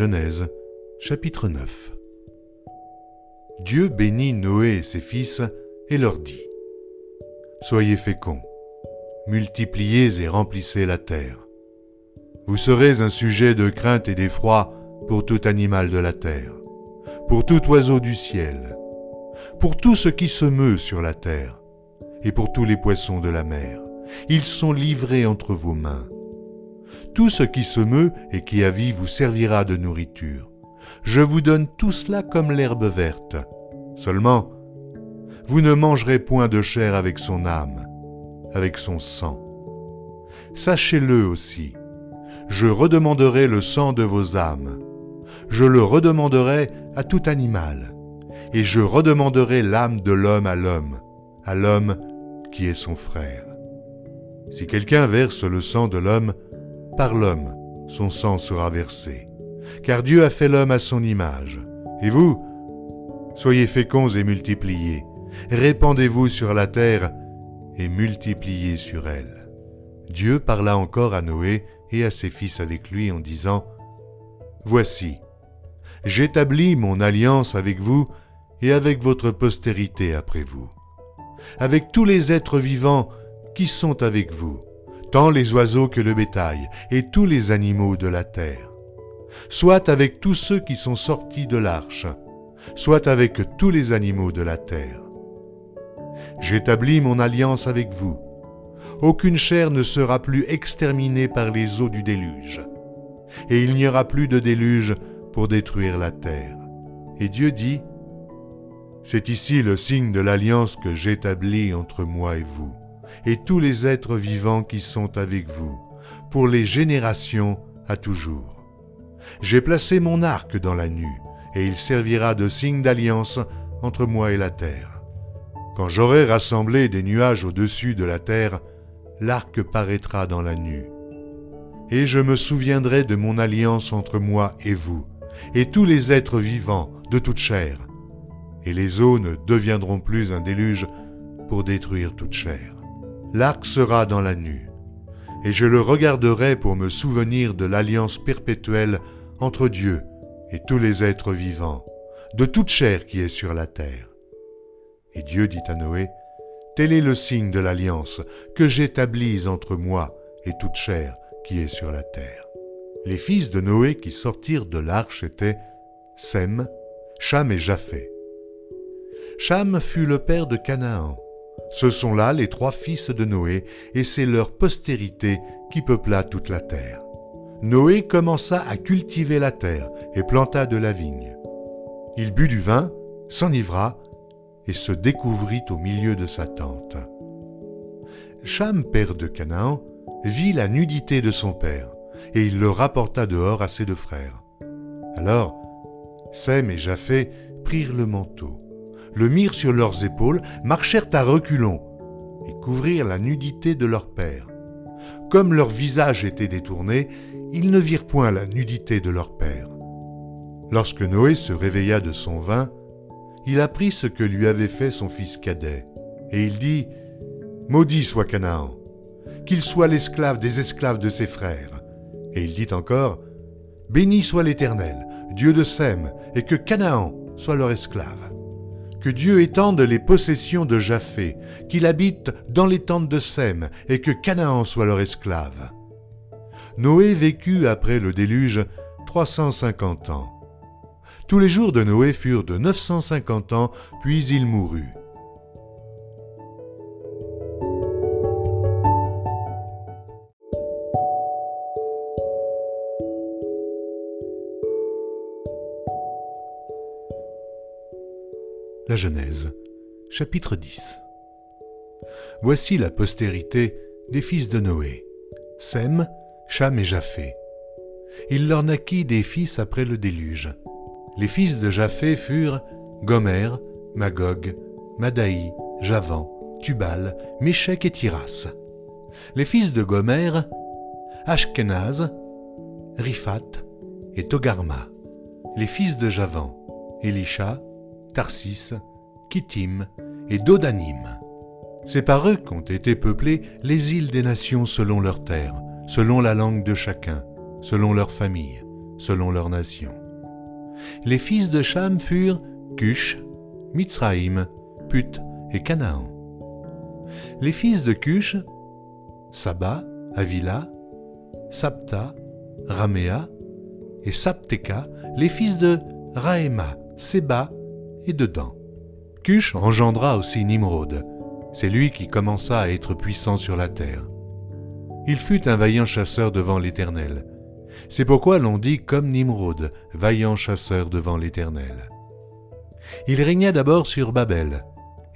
Genèse, chapitre 9 Dieu bénit Noé et ses fils et leur dit Soyez féconds, multipliez et remplissez la terre. Vous serez un sujet de crainte et d'effroi pour tout animal de la terre, pour tout oiseau du ciel, pour tout ce qui se meut sur la terre, et pour tous les poissons de la mer. Ils sont livrés entre vos mains. Tout ce qui se meut et qui a vie vous servira de nourriture. Je vous donne tout cela comme l'herbe verte. Seulement, vous ne mangerez point de chair avec son âme, avec son sang. Sachez-le aussi, je redemanderai le sang de vos âmes. Je le redemanderai à tout animal, et je redemanderai l'âme de l'homme à l'homme, à l'homme qui est son frère. Si quelqu'un verse le sang de l'homme, par l'homme son sang sera versé, car Dieu a fait l'homme à son image. Et vous, soyez féconds et multipliez, répandez-vous sur la terre et multipliez sur elle. Dieu parla encore à Noé et à ses fils avec lui en disant, Voici, j'établis mon alliance avec vous et avec votre postérité après vous, avec tous les êtres vivants qui sont avec vous, tant les oiseaux que le bétail, et tous les animaux de la terre, soit avec tous ceux qui sont sortis de l'arche, soit avec tous les animaux de la terre. J'établis mon alliance avec vous. Aucune chair ne sera plus exterminée par les eaux du déluge, et il n'y aura plus de déluge pour détruire la terre. Et Dieu dit, C'est ici le signe de l'alliance que j'établis entre moi et vous et tous les êtres vivants qui sont avec vous, pour les générations à toujours. J'ai placé mon arc dans la nue, et il servira de signe d'alliance entre moi et la terre. Quand j'aurai rassemblé des nuages au-dessus de la terre, l'arc paraîtra dans la nue. Et je me souviendrai de mon alliance entre moi et vous, et tous les êtres vivants de toute chair. Et les eaux ne deviendront plus un déluge pour détruire toute chair l'arc sera dans la nue, et je le regarderai pour me souvenir de l'alliance perpétuelle entre Dieu et tous les êtres vivants, de toute chair qui est sur la terre. Et Dieu dit à Noé, Tel est le signe de l'alliance que j'établis entre moi et toute chair qui est sur la terre. Les fils de Noé qui sortirent de l'arche étaient Sem, Cham et Japheth. Cham fut le père de Canaan. Ce sont là les trois fils de Noé, et c'est leur postérité qui peupla toute la terre. Noé commença à cultiver la terre et planta de la vigne. Il but du vin, s'enivra, et se découvrit au milieu de sa tente. Cham, père de Canaan, vit la nudité de son père, et il le rapporta dehors à ses deux frères. Alors, Sem et Japheth prirent le manteau le mirent sur leurs épaules, marchèrent à reculons et couvrirent la nudité de leur père. Comme leur visage était détourné, ils ne virent point la nudité de leur père. Lorsque Noé se réveilla de son vin, il apprit ce que lui avait fait son fils cadet, et il dit, Maudit soit Canaan, qu'il soit l'esclave des esclaves de ses frères. Et il dit encore, Béni soit l'Éternel, Dieu de Sem, et que Canaan soit leur esclave que Dieu étende les possessions de Japhé, qu'il habite dans les tentes de Sem, et que Canaan soit leur esclave. Noé vécut après le déluge 350 ans. Tous les jours de Noé furent de 950 ans, puis il mourut. La Genèse, chapitre 10 Voici la postérité des fils de Noé, Sem, Cham et Japheth. Il leur naquit des fils après le déluge. Les fils de Japheth furent Gomer, Magog, Madaï, Javan, Tubal, Méchec et Tiras. Les fils de Gomer, Ashkenaz, Riphat et Togarma. Les fils de Javan, Elisha, Tarsis, Kittim et Dodanim. C'est par eux qu'ont été peuplées les îles des nations selon leurs terres, selon la langue de chacun, selon leur famille, selon leur nation. Les fils de Cham furent Cush, Mitzraïm, Put et Canaan. Les fils de Cush, Saba, Avila, Sapta, Raméa et Sapteka, les fils de Raéma, Seba et de Dan. Cush engendra aussi Nimrod. C'est lui qui commença à être puissant sur la terre. Il fut un vaillant chasseur devant l'Éternel. C'est pourquoi l'on dit comme Nimrod, vaillant chasseur devant l'Éternel. Il régna d'abord sur Babel,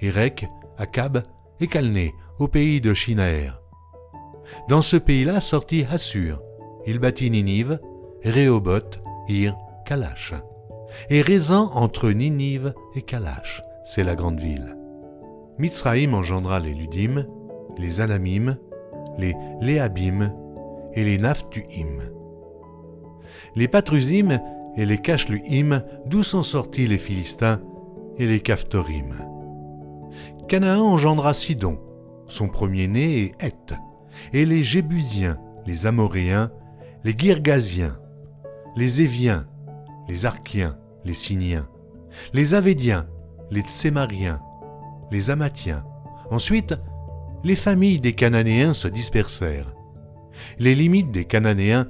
Érec, Akab et Calné, au pays de Shinaër. Dans ce pays-là sortit Assur. Il bâtit Ninive, Rehoboth, Ir, Kalash. Et Rézan entre Ninive et Kalash, c'est la grande ville. Mitzraïm engendra les Ludim, les Anamim, les Léabim et les Naphtuim. Les Patrusim et les Kashluim, d'où sont sortis les Philistins, et les Caphtorim. Canaan engendra Sidon, son premier-né et Heth, et les Jébusiens, les Amoréens, les Girgasiens, les Éviens, les Archiens, les Siniens, les Avédiens, les Tsémariens, les Amathiens. Ensuite, les familles des Cananéens se dispersèrent. Les limites des Cananéens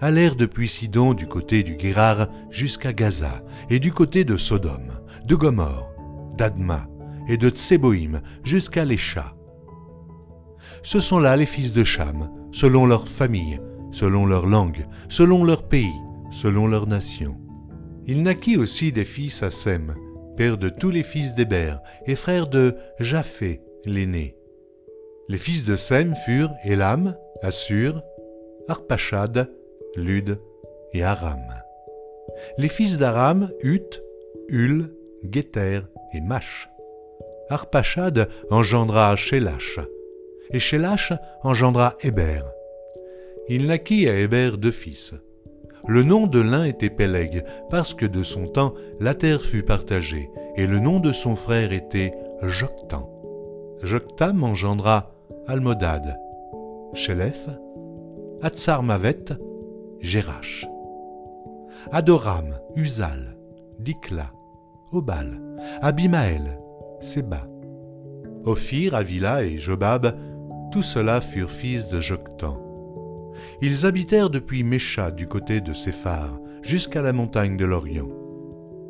allèrent depuis Sidon du côté du Guérar jusqu'à Gaza et du côté de Sodome, de Gomorre, d'Adma et de Tseboïm jusqu'à l'Écha. Ce sont là les fils de Cham, selon leur famille, selon leur langue, selon leur pays, selon leur nation. Il naquit aussi des fils à Sem, père de tous les fils d'Héber et frère de Japhé, l'aîné. Les fils de Sem furent Elam, Assur, Arpachad, Lud et Aram. Les fils d'Aram, Ut, Hul, Géter et Mach. Arpachad engendra Shélach, et Shélach engendra Héber. Il naquit à Héber deux fils. Le nom de l'un était Péleg, parce que de son temps la terre fut partagée, et le nom de son frère était Joktan. Joktam engendra Almodad, Shelef, Atsarmavet, Gérach. Adoram, Uzal, Dikla, Obal, Abimaël, Seba. Ophir, Avila et Jobab, tous ceux-là furent fils de Joktan. Ils habitèrent depuis Mécha du côté de Séphar jusqu'à la montagne de l'Orient.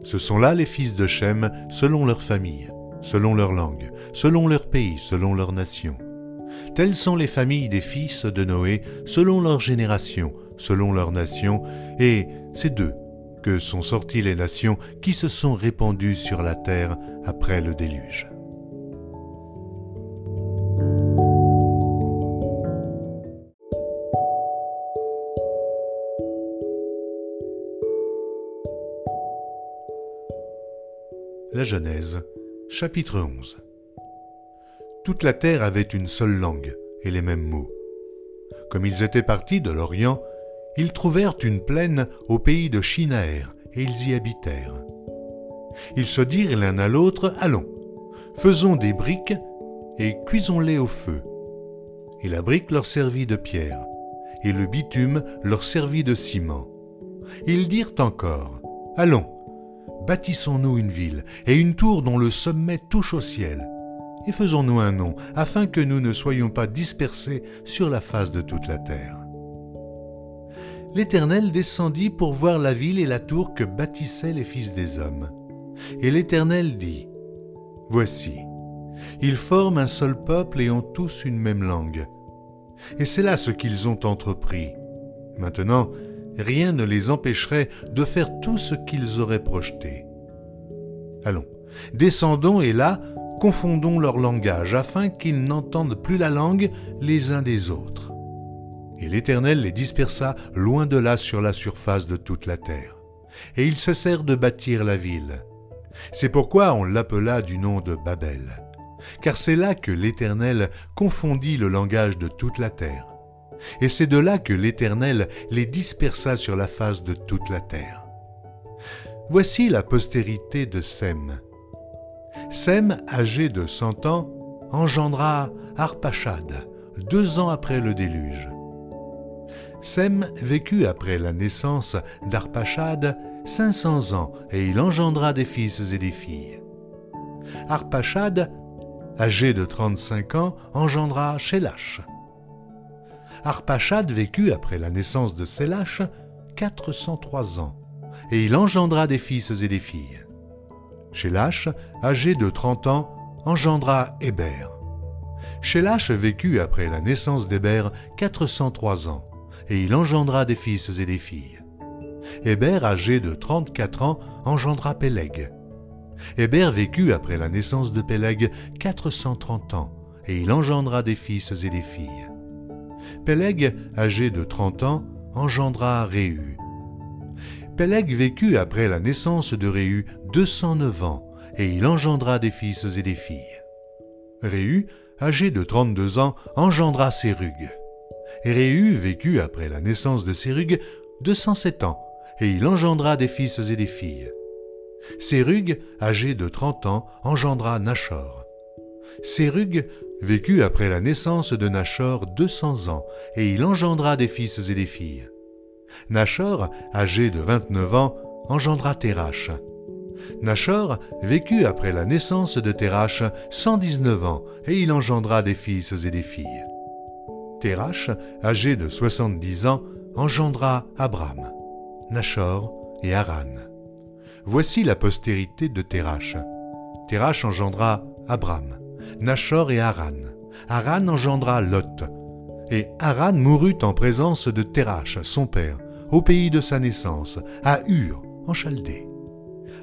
Ce sont là les fils de Shem selon leur famille, selon leur langue, selon leur pays, selon leur nation. Telles sont les familles des fils de Noé selon leur génération, selon leur nation, et c'est d'eux que sont sorties les nations qui se sont répandues sur la terre après le déluge. Genèse, chapitre 11 Toute la terre avait une seule langue et les mêmes mots. Comme ils étaient partis de l'Orient, ils trouvèrent une plaine au pays de Shinaër, et ils y habitèrent. Ils se dirent l'un à l'autre, Allons, faisons des briques et cuisons-les au feu. Et la brique leur servit de pierre, et le bitume leur servit de ciment. Ils dirent encore, Allons, bâtissons-nous une ville et une tour dont le sommet touche au ciel, et faisons-nous un nom, afin que nous ne soyons pas dispersés sur la face de toute la terre. L'Éternel descendit pour voir la ville et la tour que bâtissaient les fils des hommes. Et l'Éternel dit, Voici, ils forment un seul peuple et ont tous une même langue. Et c'est là ce qu'ils ont entrepris. Maintenant, rien ne les empêcherait de faire tout ce qu'ils auraient projeté. Allons, descendons et là, confondons leur langage afin qu'ils n'entendent plus la langue les uns des autres. Et l'Éternel les dispersa loin de là sur la surface de toute la terre. Et ils cessèrent de bâtir la ville. C'est pourquoi on l'appela du nom de Babel, car c'est là que l'Éternel confondit le langage de toute la terre et c'est de là que l'Éternel les dispersa sur la face de toute la terre. Voici la postérité de Sem. Sem, âgé de cent ans, engendra Arpachad, deux ans après le déluge. Sem vécut après la naissance d'Arpachad 500 ans et il engendra des fils et des filles. Arpachad, âgé de 35 ans, engendra Shélach. Arpachad vécut après la naissance de Sélach 403 ans et il engendra des fils et des filles. Shélach, âgé de 30 ans, engendra Héber. Shélach vécut après la naissance d'Héber 403 ans, et il engendra des fils et des filles. Héber, âgé de 34 ans, engendra Péleg. Héber vécut après la naissance de Péleg 430 ans, et il engendra des fils et des filles. Péleg, âgé de 30 ans, engendra Réhu. Péleg vécut après la naissance de Réhu 209 ans, et il engendra des fils et des filles. Réhu, âgé de 32 ans, engendra Sérug. Réhu vécut après la naissance de Sérug 207 ans, et il engendra des fils et des filles. Sérug, âgé de 30 ans, engendra Nachor. Sérug vécut après la naissance de Nachor 200 ans, et il engendra des fils et des filles. Nachor, âgé de 29 ans, engendra Terach. Nachor vécut après la naissance de Terach 119 ans, et il engendra des fils et des filles. Terach, âgé de 70 ans, engendra Abram, Nachor et Haran. Voici la postérité de Terach. Terach engendra Abram, Nachor et Haran. Haran engendra Lot. Et Haran mourut en présence de Terach, son père, au pays de sa naissance, à Ur, en Chaldée.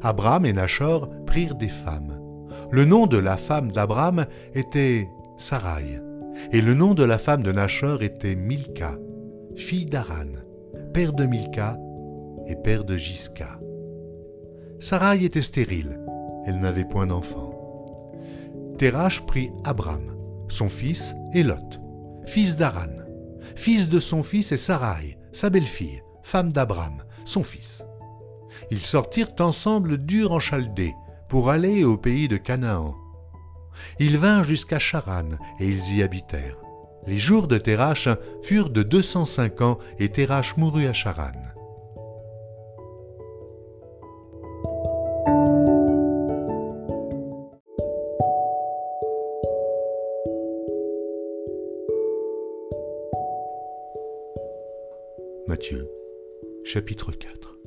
Abram et Nachor prirent des femmes. Le nom de la femme d'Abram était Sarai, et le nom de la femme de Nachor était Milka, fille d'Aran, père de Milka et père de Gisca. Sarai était stérile, elle n'avait point d'enfant. Terach prit Abram, son fils, et Lot, fils d'Aran, fils de son fils et Sarai, sa belle-fille, femme d'Abram, son fils. Ils sortirent ensemble d'Ur en Chaldée pour aller au pays de Canaan. Ils vinrent jusqu'à Charan et ils y habitèrent. Les jours de Terach furent de 205 ans et Terach mourut à Charan. Matthieu chapitre 4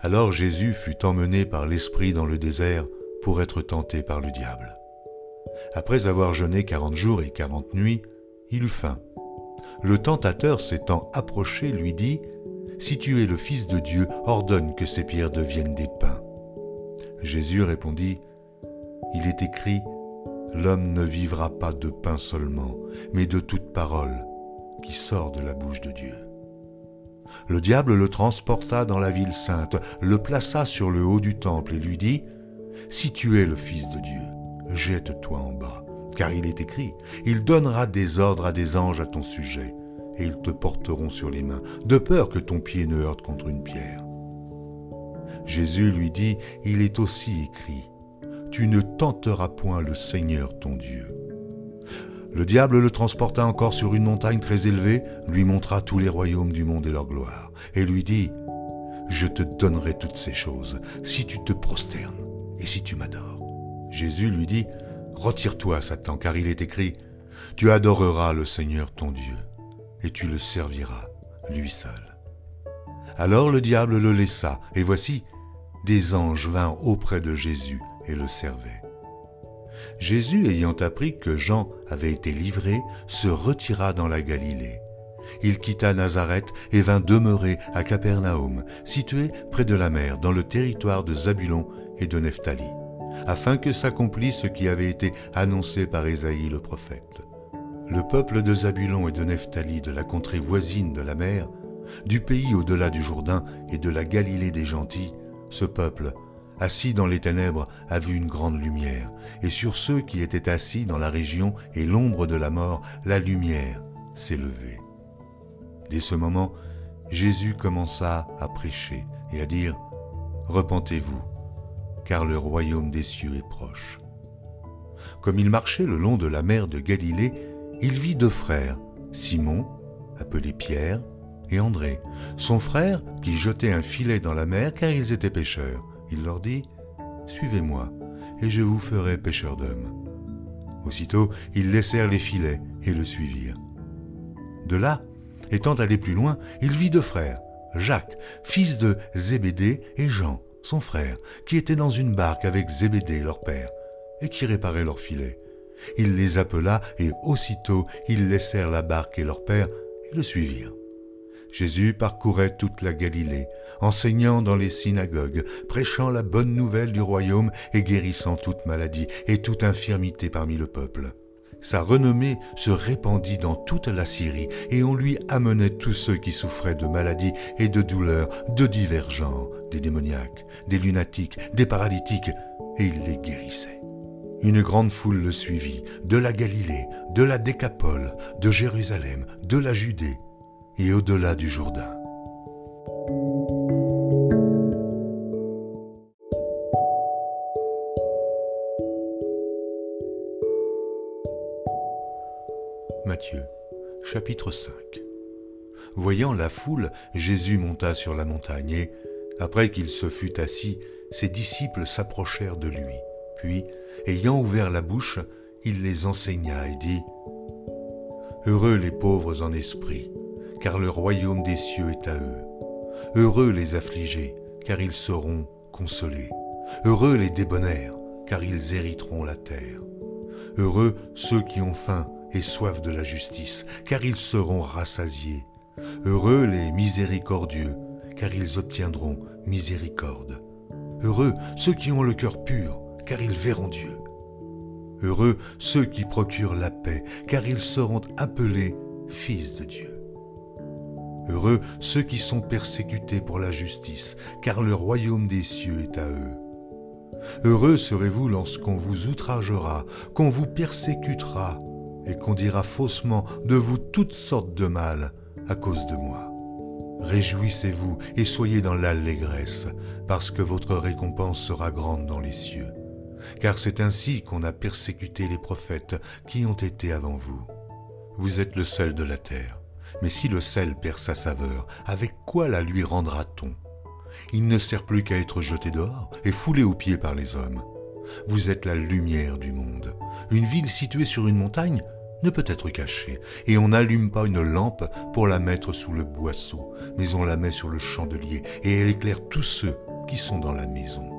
Alors Jésus fut emmené par l'Esprit dans le désert pour être tenté par le diable. Après avoir jeûné quarante jours et quarante nuits, il eut faim. Le tentateur s'étant approché lui dit, Si tu es le Fils de Dieu, ordonne que ces pierres deviennent des pains. Jésus répondit, Il est écrit, L'homme ne vivra pas de pain seulement, mais de toute parole qui sort de la bouche de Dieu. Le diable le transporta dans la ville sainte, le plaça sur le haut du temple et lui dit, Si tu es le Fils de Dieu, jette-toi en bas, car il est écrit, Il donnera des ordres à des anges à ton sujet, et ils te porteront sur les mains, de peur que ton pied ne heurte contre une pierre. Jésus lui dit, Il est aussi écrit, Tu ne tenteras point le Seigneur ton Dieu. Le diable le transporta encore sur une montagne très élevée, lui montra tous les royaumes du monde et leur gloire, et lui dit, Je te donnerai toutes ces choses, si tu te prosternes et si tu m'adores. Jésus lui dit, Retire-toi, Satan, car il est écrit, Tu adoreras le Seigneur ton Dieu, et tu le serviras, lui seul. Alors le diable le laissa, et voici, des anges vinrent auprès de Jésus et le servaient. Jésus, ayant appris que Jean avait été livré, se retira dans la Galilée. Il quitta Nazareth et vint demeurer à Capernaum, situé près de la mer, dans le territoire de Zabulon et de Nephtali, afin que s'accomplisse ce qui avait été annoncé par Ésaïe le prophète. Le peuple de Zabulon et de Nephtali, de la contrée voisine de la mer, du pays au-delà du Jourdain et de la Galilée des gentils, ce peuple assis dans les ténèbres, a vu une grande lumière, et sur ceux qui étaient assis dans la région et l'ombre de la mort, la lumière s'est levée. Dès ce moment, Jésus commença à prêcher et à dire, Repentez-vous, car le royaume des cieux est proche. Comme il marchait le long de la mer de Galilée, il vit deux frères, Simon, appelé Pierre, et André, son frère, qui jetait un filet dans la mer car ils étaient pêcheurs. Il leur dit, Suivez-moi, et je vous ferai pêcheurs d'hommes. Aussitôt, ils laissèrent les filets et le suivirent. De là, étant allé plus loin, il vit deux frères, Jacques, fils de Zébédée, et Jean, son frère, qui étaient dans une barque avec Zébédée, leur père, et qui réparaient leurs filets. Il les appela, et aussitôt ils laissèrent la barque et leur père, et le suivirent. Jésus parcourait toute la Galilée, enseignant dans les synagogues, prêchant la bonne nouvelle du royaume et guérissant toute maladie et toute infirmité parmi le peuple. Sa renommée se répandit dans toute la Syrie, et on lui amenait tous ceux qui souffraient de maladies et de douleurs de divers genres, des démoniaques, des lunatiques, des paralytiques, et il les guérissait. Une grande foule le suivit, de la Galilée, de la Décapole, de Jérusalem, de la Judée, et au-delà du Jourdain. Matthieu, chapitre 5 Voyant la foule, Jésus monta sur la montagne et, après qu'il se fut assis, ses disciples s'approchèrent de lui. Puis, ayant ouvert la bouche, il les enseigna et dit, Heureux les pauvres en esprit, car le royaume des cieux est à eux. Heureux les affligés, car ils seront consolés. Heureux les débonnaires, car ils hériteront la terre. Heureux ceux qui ont faim et soif de la justice, car ils seront rassasiés. Heureux les miséricordieux, car ils obtiendront miséricorde. Heureux ceux qui ont le cœur pur, car ils verront Dieu. Heureux ceux qui procurent la paix, car ils seront appelés fils de Dieu. Heureux ceux qui sont persécutés pour la justice, car le royaume des cieux est à eux. Heureux serez-vous lorsqu'on vous outragera, qu'on vous persécutera, et qu'on dira faussement de vous toutes sortes de mal à cause de moi. Réjouissez-vous et soyez dans l'allégresse, parce que votre récompense sera grande dans les cieux. Car c'est ainsi qu'on a persécuté les prophètes qui ont été avant vous. Vous êtes le sel de la terre. Mais si le sel perd sa saveur, avec quoi la lui rendra-t-on? Il ne sert plus qu'à être jeté dehors et foulé aux pieds par les hommes. Vous êtes la lumière du monde. Une ville située sur une montagne ne peut être cachée, et on n'allume pas une lampe pour la mettre sous le boisseau, mais on la met sur le chandelier, et elle éclaire tous ceux qui sont dans la maison.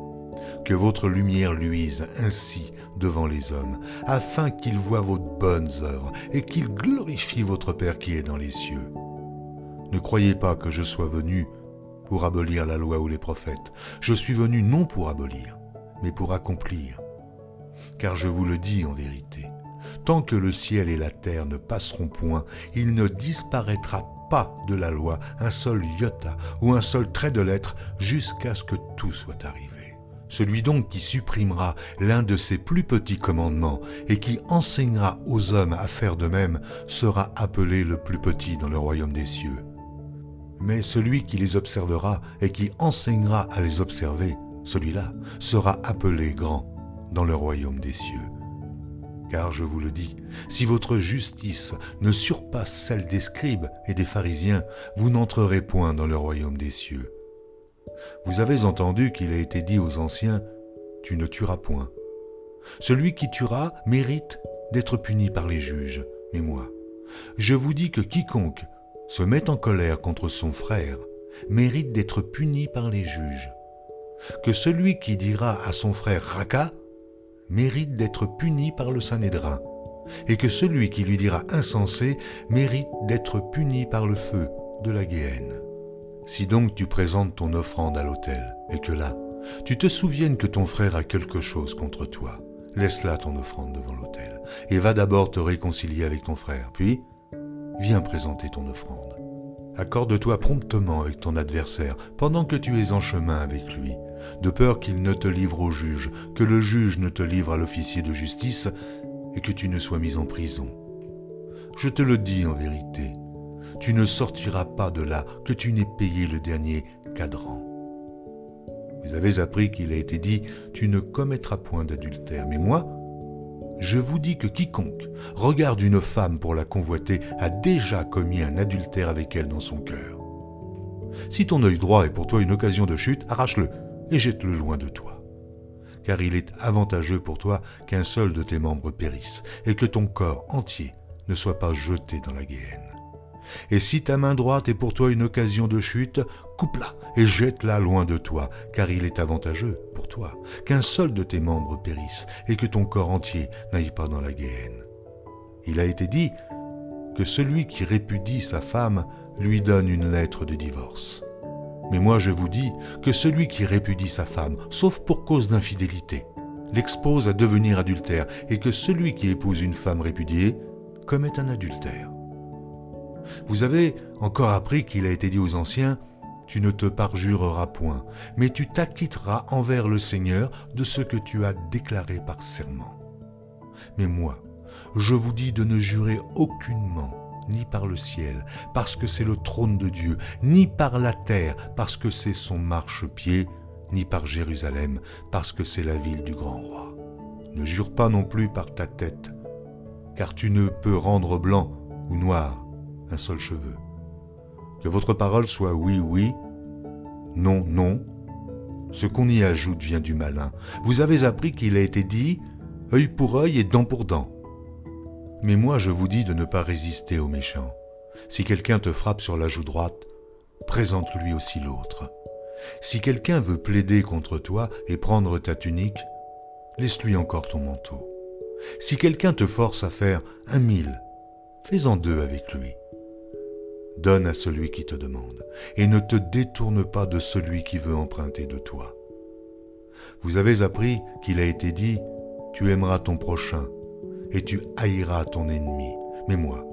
Que votre lumière luise ainsi devant les hommes, afin qu'ils voient vos bonnes œuvres et qu'ils glorifient votre Père qui est dans les cieux. Ne croyez pas que je sois venu pour abolir la loi ou les prophètes. Je suis venu non pour abolir, mais pour accomplir. Car je vous le dis en vérité, tant que le ciel et la terre ne passeront point, il ne disparaîtra pas de la loi un seul iota ou un seul trait de lettre jusqu'à ce que tout soit arrivé. Celui donc qui supprimera l'un de ses plus petits commandements et qui enseignera aux hommes à faire de même sera appelé le plus petit dans le royaume des cieux. Mais celui qui les observera et qui enseignera à les observer, celui-là sera appelé grand dans le royaume des cieux. Car je vous le dis, si votre justice ne surpasse celle des scribes et des pharisiens, vous n'entrerez point dans le royaume des cieux. Vous avez entendu qu'il a été dit aux anciens, Tu ne tueras point. Celui qui tuera mérite d'être puni par les juges. Mais moi, je vous dis que quiconque se met en colère contre son frère mérite d'être puni par les juges. Que celui qui dira à son frère Raka mérite d'être puni par le Sanhédrin, et que celui qui lui dira insensé mérite d'être puni par le feu de la Guéhenne. Si donc tu présentes ton offrande à l'autel, et que là, tu te souviennes que ton frère a quelque chose contre toi, laisse là ton offrande devant l'autel, et va d'abord te réconcilier avec ton frère, puis viens présenter ton offrande. Accorde-toi promptement avec ton adversaire pendant que tu es en chemin avec lui, de peur qu'il ne te livre au juge, que le juge ne te livre à l'officier de justice, et que tu ne sois mis en prison. Je te le dis en vérité, tu ne sortiras pas de là que tu n'aies payé le dernier cadran. Vous avez appris qu'il a été dit, tu ne commettras point d'adultère. Mais moi, je vous dis que quiconque regarde une femme pour la convoiter a déjà commis un adultère avec elle dans son cœur. Si ton œil droit est pour toi une occasion de chute, arrache-le et jette-le loin de toi. Car il est avantageux pour toi qu'un seul de tes membres périsse, et que ton corps entier ne soit pas jeté dans la guéhenne. Et si ta main droite est pour toi une occasion de chute, coupe-la et jette-la loin de toi, car il est avantageux pour toi qu'un seul de tes membres périsse, et que ton corps entier n'aille pas dans la guéhenne. Il a été dit que celui qui répudie sa femme lui donne une lettre de divorce. Mais moi je vous dis que celui qui répudie sa femme, sauf pour cause d'infidélité, l'expose à devenir adultère, et que celui qui épouse une femme répudiée commet un adultère. Vous avez encore appris qu'il a été dit aux anciens, Tu ne te parjureras point, mais tu t'acquitteras envers le Seigneur de ce que tu as déclaré par serment. Mais moi, je vous dis de ne jurer aucunement ni par le ciel, parce que c'est le trône de Dieu, ni par la terre, parce que c'est son marchepied, ni par Jérusalem, parce que c'est la ville du grand roi. Ne jure pas non plus par ta tête, car tu ne peux rendre blanc ou noir un seul cheveu. Que votre parole soit oui, oui, non, non. Ce qu'on y ajoute vient du malin. Vous avez appris qu'il a été dit œil pour œil et dent pour dent. Mais moi je vous dis de ne pas résister aux méchants. Si quelqu'un te frappe sur la joue droite, présente-lui aussi l'autre. Si quelqu'un veut plaider contre toi et prendre ta tunique, laisse-lui encore ton manteau. Si quelqu'un te force à faire un mille, fais-en deux avec lui. Donne à celui qui te demande, et ne te détourne pas de celui qui veut emprunter de toi. Vous avez appris qu'il a été dit, tu aimeras ton prochain et tu haïras ton ennemi. Mais moi,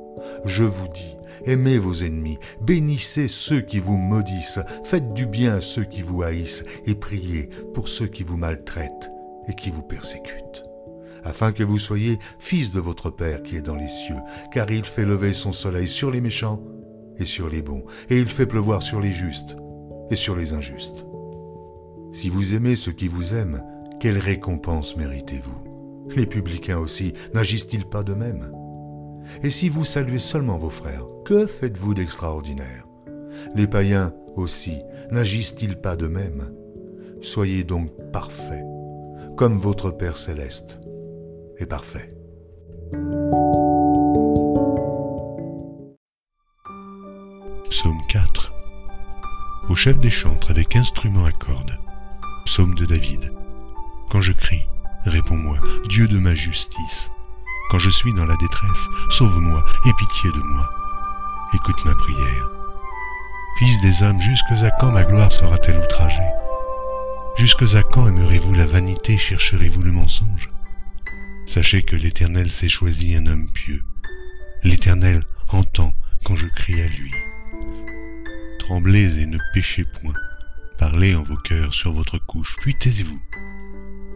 je vous dis, aimez vos ennemis, bénissez ceux qui vous maudissent, faites du bien à ceux qui vous haïssent, et priez pour ceux qui vous maltraitent et qui vous persécutent afin que vous soyez fils de votre Père qui est dans les cieux, car il fait lever son soleil sur les méchants et sur les bons, et il fait pleuvoir sur les justes et sur les injustes. Si vous aimez ceux qui vous aiment, quelle récompense méritez-vous? Les publicains aussi, n'agissent-ils pas de même? Et si vous saluez seulement vos frères, que faites-vous d'extraordinaire? Les païens aussi, n'agissent-ils pas de même? Soyez donc parfaits, comme votre Père céleste est parfait. 4 Au chef des chantres avec instrument à cordes. Psaume de David. Quand je crie, Réponds-moi, Dieu de ma justice. Quand je suis dans la détresse, sauve-moi, et pitié de moi. Écoute ma prière. Fils des hommes, jusque à quand ma gloire sera-t-elle outragée? Jusque à quand aimerez-vous la vanité, chercherez-vous le mensonge? Sachez que l'Éternel s'est choisi un homme pieux. L'Éternel entend quand je crie à lui. Tremblez et ne péchez point. Parlez en vos cœurs sur votre couche, puis taisez-vous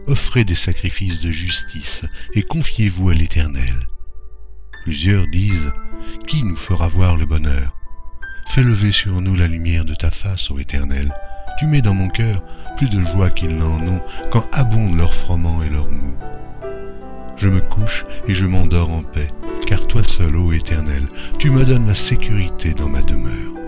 offrez des sacrifices de justice et confiez-vous à l'Éternel. Plusieurs disent, Qui nous fera voir le bonheur? Fais lever sur nous la lumière de ta face, ô Éternel. Tu mets dans mon cœur plus de joie qu'ils n'en ont quand abondent leurs froment et leurs mou. Je me couche et je m'endors en paix, car toi seul, ô Éternel, tu me donnes la sécurité dans ma demeure.